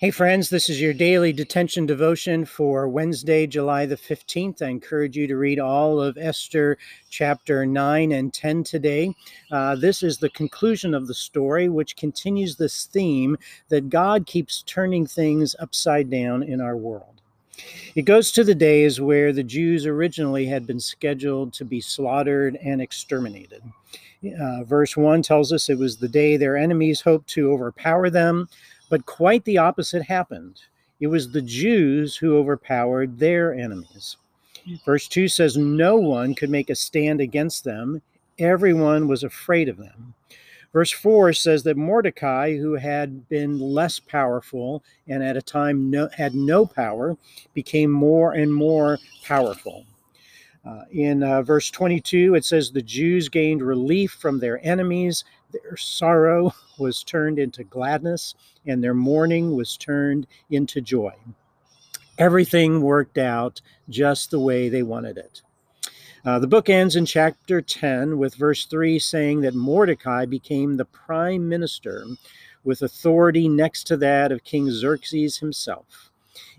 Hey, friends, this is your daily detention devotion for Wednesday, July the 15th. I encourage you to read all of Esther chapter 9 and 10 today. Uh, this is the conclusion of the story, which continues this theme that God keeps turning things upside down in our world. It goes to the days where the Jews originally had been scheduled to be slaughtered and exterminated. Uh, verse 1 tells us it was the day their enemies hoped to overpower them but quite the opposite happened. It was the Jews who overpowered their enemies. Verse 2 says, No one could make a stand against them, everyone was afraid of them. Verse 4 says that Mordecai, who had been less powerful and at a time no, had no power, became more and more powerful. Uh, in uh, verse 22, it says the Jews gained relief from their enemies. Their sorrow was turned into gladness, and their mourning was turned into joy. Everything worked out just the way they wanted it. Uh, the book ends in chapter 10 with verse 3 saying that Mordecai became the prime minister with authority next to that of King Xerxes himself.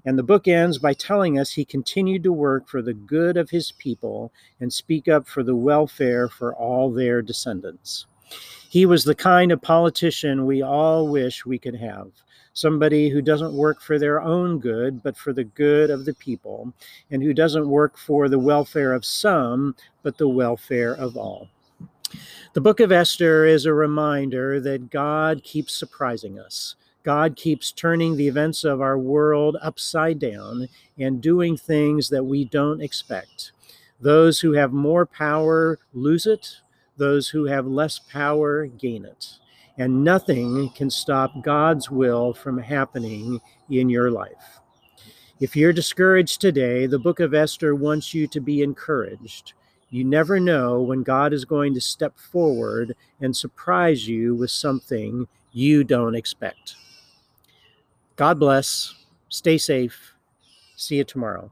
And the book ends by telling us he continued to work for the good of his people and speak up for the welfare for all their descendants. He was the kind of politician we all wish we could have somebody who doesn't work for their own good, but for the good of the people, and who doesn't work for the welfare of some, but the welfare of all. The book of Esther is a reminder that God keeps surprising us. God keeps turning the events of our world upside down and doing things that we don't expect. Those who have more power lose it, those who have less power gain it. And nothing can stop God's will from happening in your life. If you're discouraged today, the book of Esther wants you to be encouraged. You never know when God is going to step forward and surprise you with something you don't expect. God bless. Stay safe. See you tomorrow.